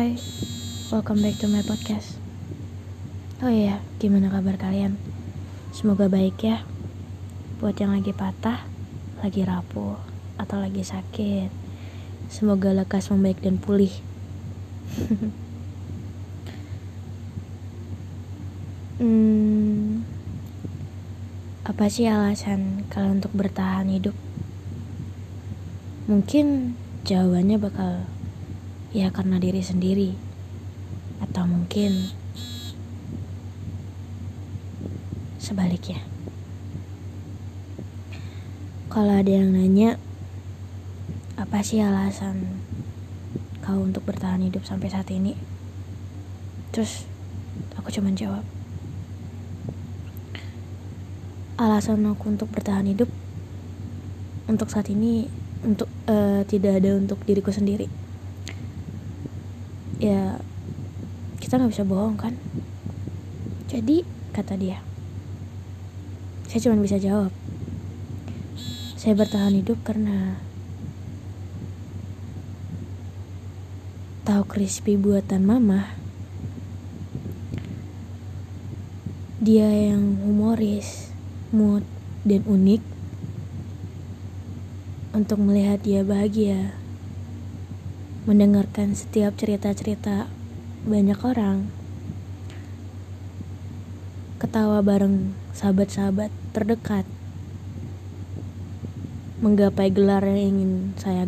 Hai, welcome back to my podcast. Oh iya, gimana kabar kalian? Semoga baik ya. Buat yang lagi patah, lagi rapuh, atau lagi sakit, semoga lekas membaik dan pulih. hmm, apa sih alasan kalian untuk bertahan hidup? Mungkin jawabannya bakal ya karena diri sendiri. Atau mungkin sebaliknya. Kalau ada yang nanya apa sih alasan kau untuk bertahan hidup sampai saat ini? Terus aku cuma jawab. Alasan aku untuk bertahan hidup untuk saat ini untuk uh, tidak ada untuk diriku sendiri ya kita nggak bisa bohong kan? Jadi kata dia saya cuma bisa jawab. Saya bertahan hidup karena tahu crispy buatan mama. Dia yang humoris mood dan unik untuk melihat dia bahagia mendengarkan setiap cerita-cerita banyak orang, ketawa bareng sahabat-sahabat terdekat, menggapai gelar yang ingin saya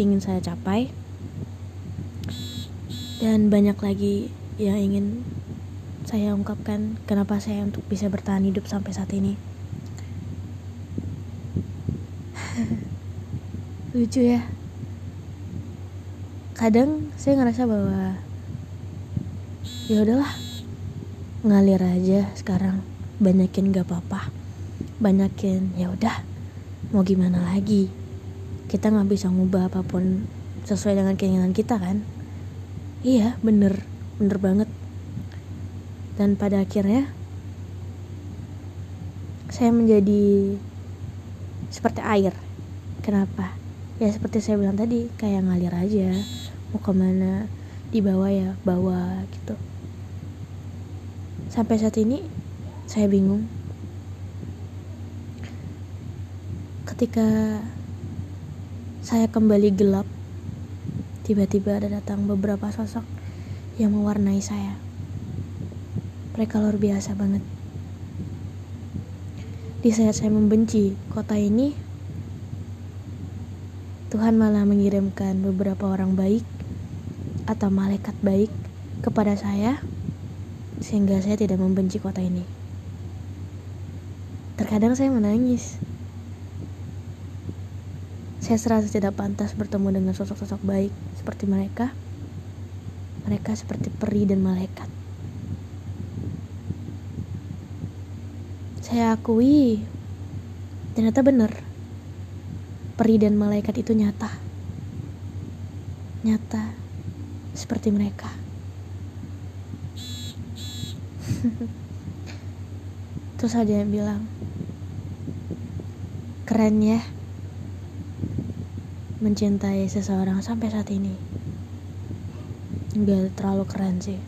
ingin saya capai, dan banyak lagi yang ingin saya ungkapkan kenapa saya untuk bisa bertahan hidup sampai saat ini. Lucu ya kadang saya ngerasa bahwa ya udahlah ngalir aja sekarang banyakin gak apa-apa banyakin ya udah mau gimana lagi? Kita nggak bisa ngubah apa pun sesuai dengan keinginan kita kan? Iya bener bener banget. Dan pada akhirnya saya menjadi seperti air. Kenapa ya seperti saya bilang tadi kayak ngalir aja. Mau ke mana di bawah ya bawah gitu. Sampai saat ini saya bingung. Ketika saya kembali gelap tiba-tiba ada datang beberapa sosok yang mewarnai saya. Mereka luar biasa banget. Di saat saya membenci kota ini Tuhan malah mengirimkan beberapa orang baik atau malaikat baik kepada saya sehingga saya tidak membenci kota ini. Terkadang saya menangis. Saya serasa tidak pantas bertemu dengan sosok-sosok baik seperti mereka. Mereka seperti peri dan malaikat. Saya akui, ternyata benar. Peri dan malaikat itu nyata. Nyata seperti mereka. Terus ada yang bilang, keren ya mencintai seseorang sampai saat ini. Enggak terlalu keren sih.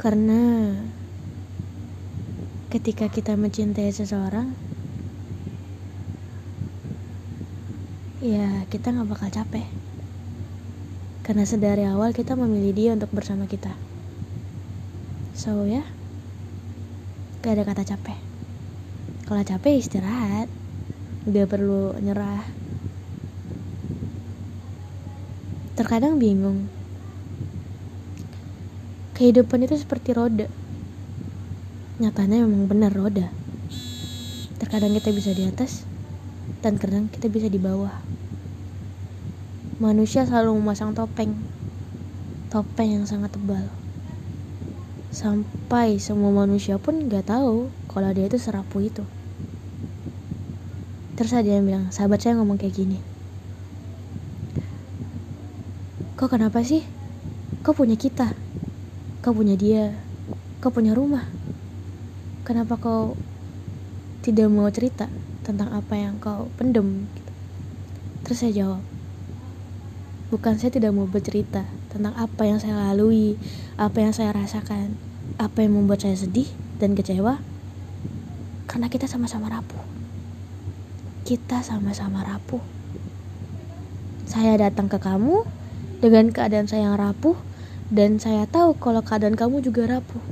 Karena ketika kita mencintai seseorang, ya kita nggak bakal capek. Karena sedari awal kita memilih dia untuk bersama kita. So ya, gak ada kata capek. Kalau capek istirahat, gak perlu nyerah. Terkadang bingung. Kehidupan itu seperti roda. Nyatanya memang benar roda. Terkadang kita bisa di atas, dan kadang kita bisa di bawah manusia selalu memasang topeng. Topeng yang sangat tebal. Sampai semua manusia pun gak tahu kalau dia itu serapu itu. Terus ada yang bilang, sahabat saya ngomong kayak gini. Kok kenapa sih? Kau punya kita. Kau punya dia. Kau punya rumah. Kenapa kau tidak mau cerita tentang apa yang kau pendem? Terus saya jawab, bukan saya tidak mau bercerita tentang apa yang saya lalui, apa yang saya rasakan, apa yang membuat saya sedih dan kecewa, karena kita sama-sama rapuh. Kita sama-sama rapuh. Saya datang ke kamu dengan keadaan saya yang rapuh, dan saya tahu kalau keadaan kamu juga rapuh,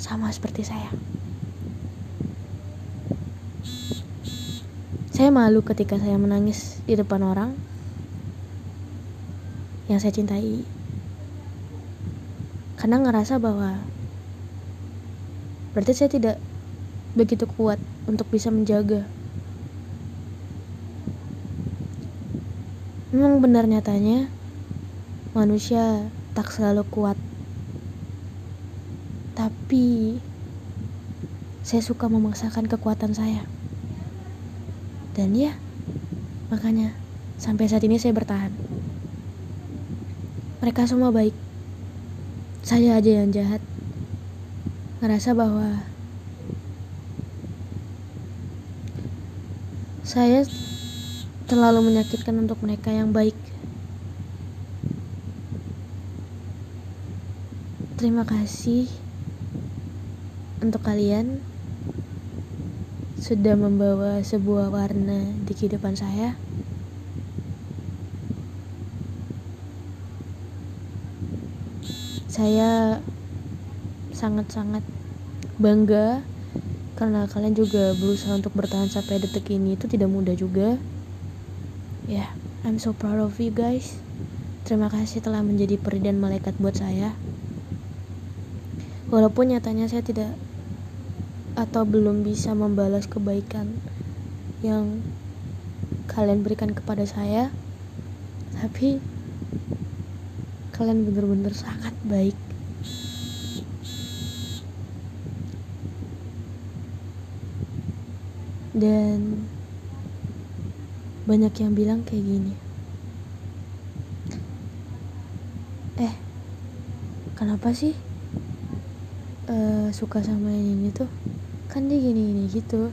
sama seperti saya. Saya malu ketika saya menangis di depan orang yang saya cintai. Karena ngerasa bahwa berarti saya tidak begitu kuat untuk bisa menjaga. Memang benar nyatanya manusia tak selalu kuat. Tapi saya suka memaksakan kekuatan saya. Dan ya, makanya sampai saat ini saya bertahan. Mereka semua baik. Saya aja yang jahat. Ngerasa bahwa saya terlalu menyakitkan untuk mereka yang baik. Terima kasih untuk kalian sudah membawa sebuah warna di kehidupan saya. Saya sangat-sangat bangga karena kalian juga berusaha untuk bertahan sampai detik ini. Itu tidak mudah juga. Ya yeah, I'm so proud of you guys. Terima kasih telah menjadi peri dan malaikat buat saya. Walaupun nyatanya saya tidak atau belum bisa membalas kebaikan yang kalian berikan kepada saya tapi kalian benar-benar sangat baik. Dan banyak yang bilang kayak gini. Eh kenapa sih uh, suka sama yang ini tuh? Kan dia gini gini gitu.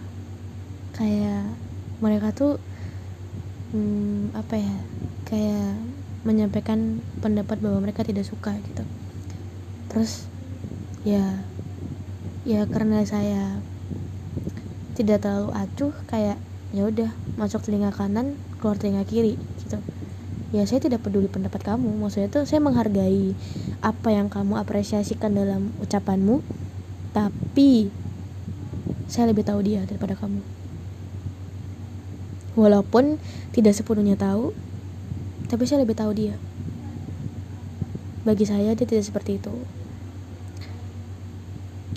Kayak mereka tuh hmm, apa ya kayak menyampaikan pendapat bahwa mereka tidak suka gitu. Terus ya ya karena saya tidak terlalu acuh kayak ya udah masuk telinga kanan keluar telinga kiri gitu. Ya saya tidak peduli pendapat kamu maksudnya tuh saya menghargai apa yang kamu apresiasikan dalam ucapanmu tapi saya lebih tahu dia daripada kamu. Walaupun tidak sepenuhnya tahu tapi saya lebih tahu dia bagi saya dia tidak seperti itu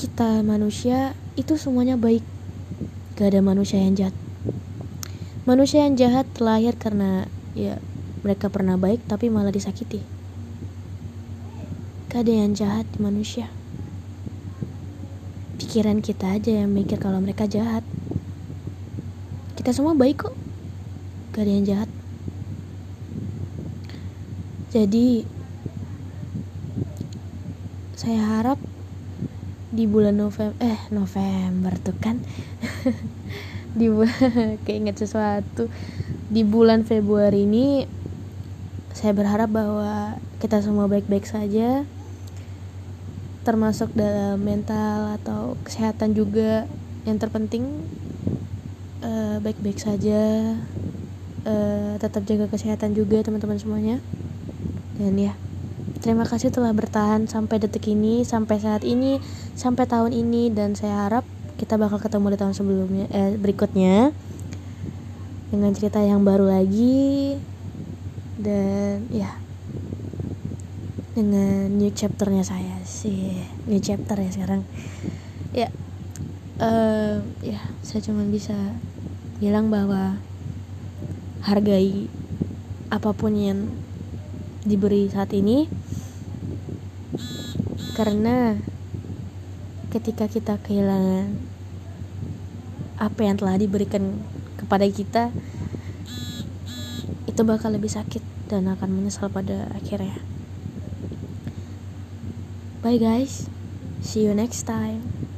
kita manusia itu semuanya baik Gak ada manusia yang jahat. Manusia yang jahat terlahir karena ya mereka pernah baik tapi malah disakiti. Gak ada yang jahat di manusia. Pikiran kita aja yang mikir kalau mereka jahat. Kita semua baik kok. Gak ada yang jahat. Jadi saya harap di bulan November eh November tuh kan? Di keinget sesuatu. Di bulan Februari ini saya berharap bahwa kita semua baik-baik saja termasuk dalam mental atau kesehatan juga. Yang terpenting uh, baik-baik saja uh, tetap jaga kesehatan juga teman-teman semuanya dan ya. Terima kasih telah bertahan sampai detik ini, sampai saat ini, sampai tahun ini dan saya harap kita bakal ketemu di tahun sebelumnya eh berikutnya dengan cerita yang baru lagi dan ya dengan new chapternya saya sih new chapter ya sekarang. Ya uh, ya saya cuma bisa bilang bahwa hargai apa pun yang diberi saat ini. Karena ketika kita kehilangan apa yang telah diberikan kepada kita itu bakal lebih sakit dan akan menyesal pada akhirnya. Bye guys. See you next time